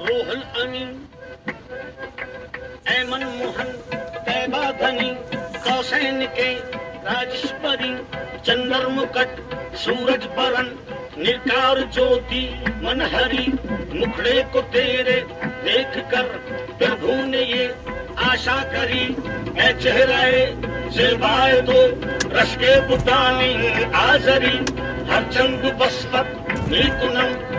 रोहल अमीन ऐमन मोहन तैबा धनी कौसैन के राजेश्वरी चंदर मुकट सूरज बरन निकार ज्योति, मनहरी, मुखड़े को तेरे, देख कर प्रभु ने ये आशा करी। मैं चेहराए सेवाए तो रश के पुतानी आजरी, हर चंद बसपत नीकुनम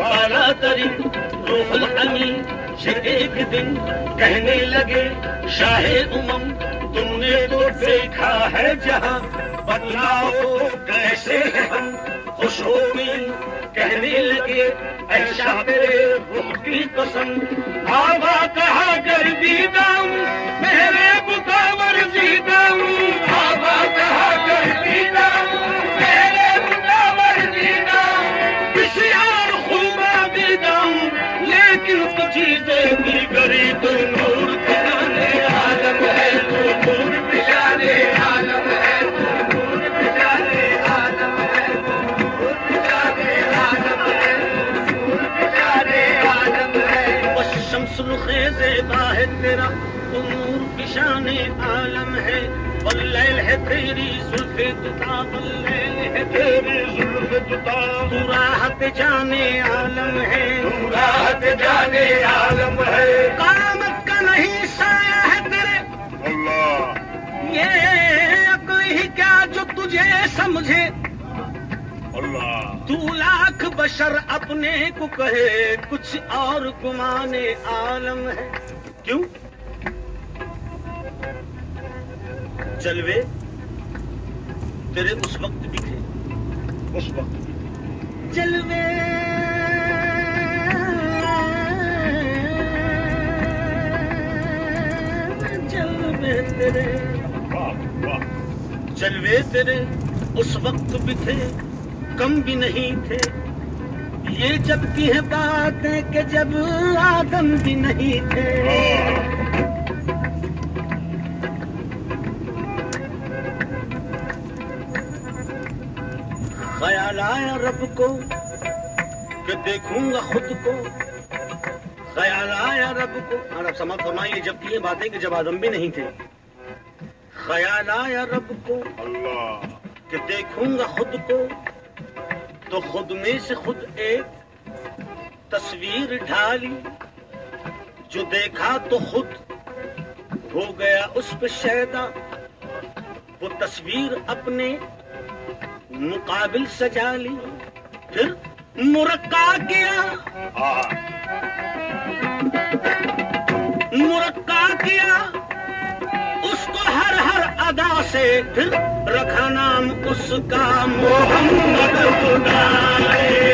बाला तरी, रोहल अमी से एक दिन कहने लगे, शाहे उमम, तुमने तो देखा है जहाँ, बदलाव तो कैसे है हम? खुश हो कहने लगे ऐसा मेरे रुख की कसम तो चीजें भी गरीब नूर पिशाने आलम है तो आलम है तो पिशाने आलम है तो आलम है तो तेरा तो तेरी जुल्फे है तेरी जुल्फे तुता तू राहत जाने आलम है। तू राहत जाने आलम है। कामत का नहीं साया है तेरे। अल्लाह। ये अक्ल ही क्या जो तुझे समझे। अल्लाह। तू लाख बशर अपने को कहे कुछ और गुमाने आलम है। क्यों? जलवे तेरे उस वक्त भी थे। उस वक्त। जलवे जलवे तेरे। जलवे तेरे उस वक्त भी थे, कम भी नहीं थे। ये जब की है बातें कि जब आदम भी नहीं थे। ख्याल आया रब को कि देखूँगा खुद को। ख्याल आया रब को। और अब समझ फरमाइए जब की ये बातें कि जब आदम भी नहीं थे। ख्याल आया रब को अल्लाह। कि देखूँगा खुद को। तो खुद में से खुद एक तस्वीर ढाली। जो देखा तो खुद हो गया उस पे शैदा वो तस्वीर अपने मुकाबिल सजा ली फिर मुरक्का किया। हाँ। मुरक्का किया उसको हर हर अदा से फिर रखा नाम उसका मोहम्मद खुदा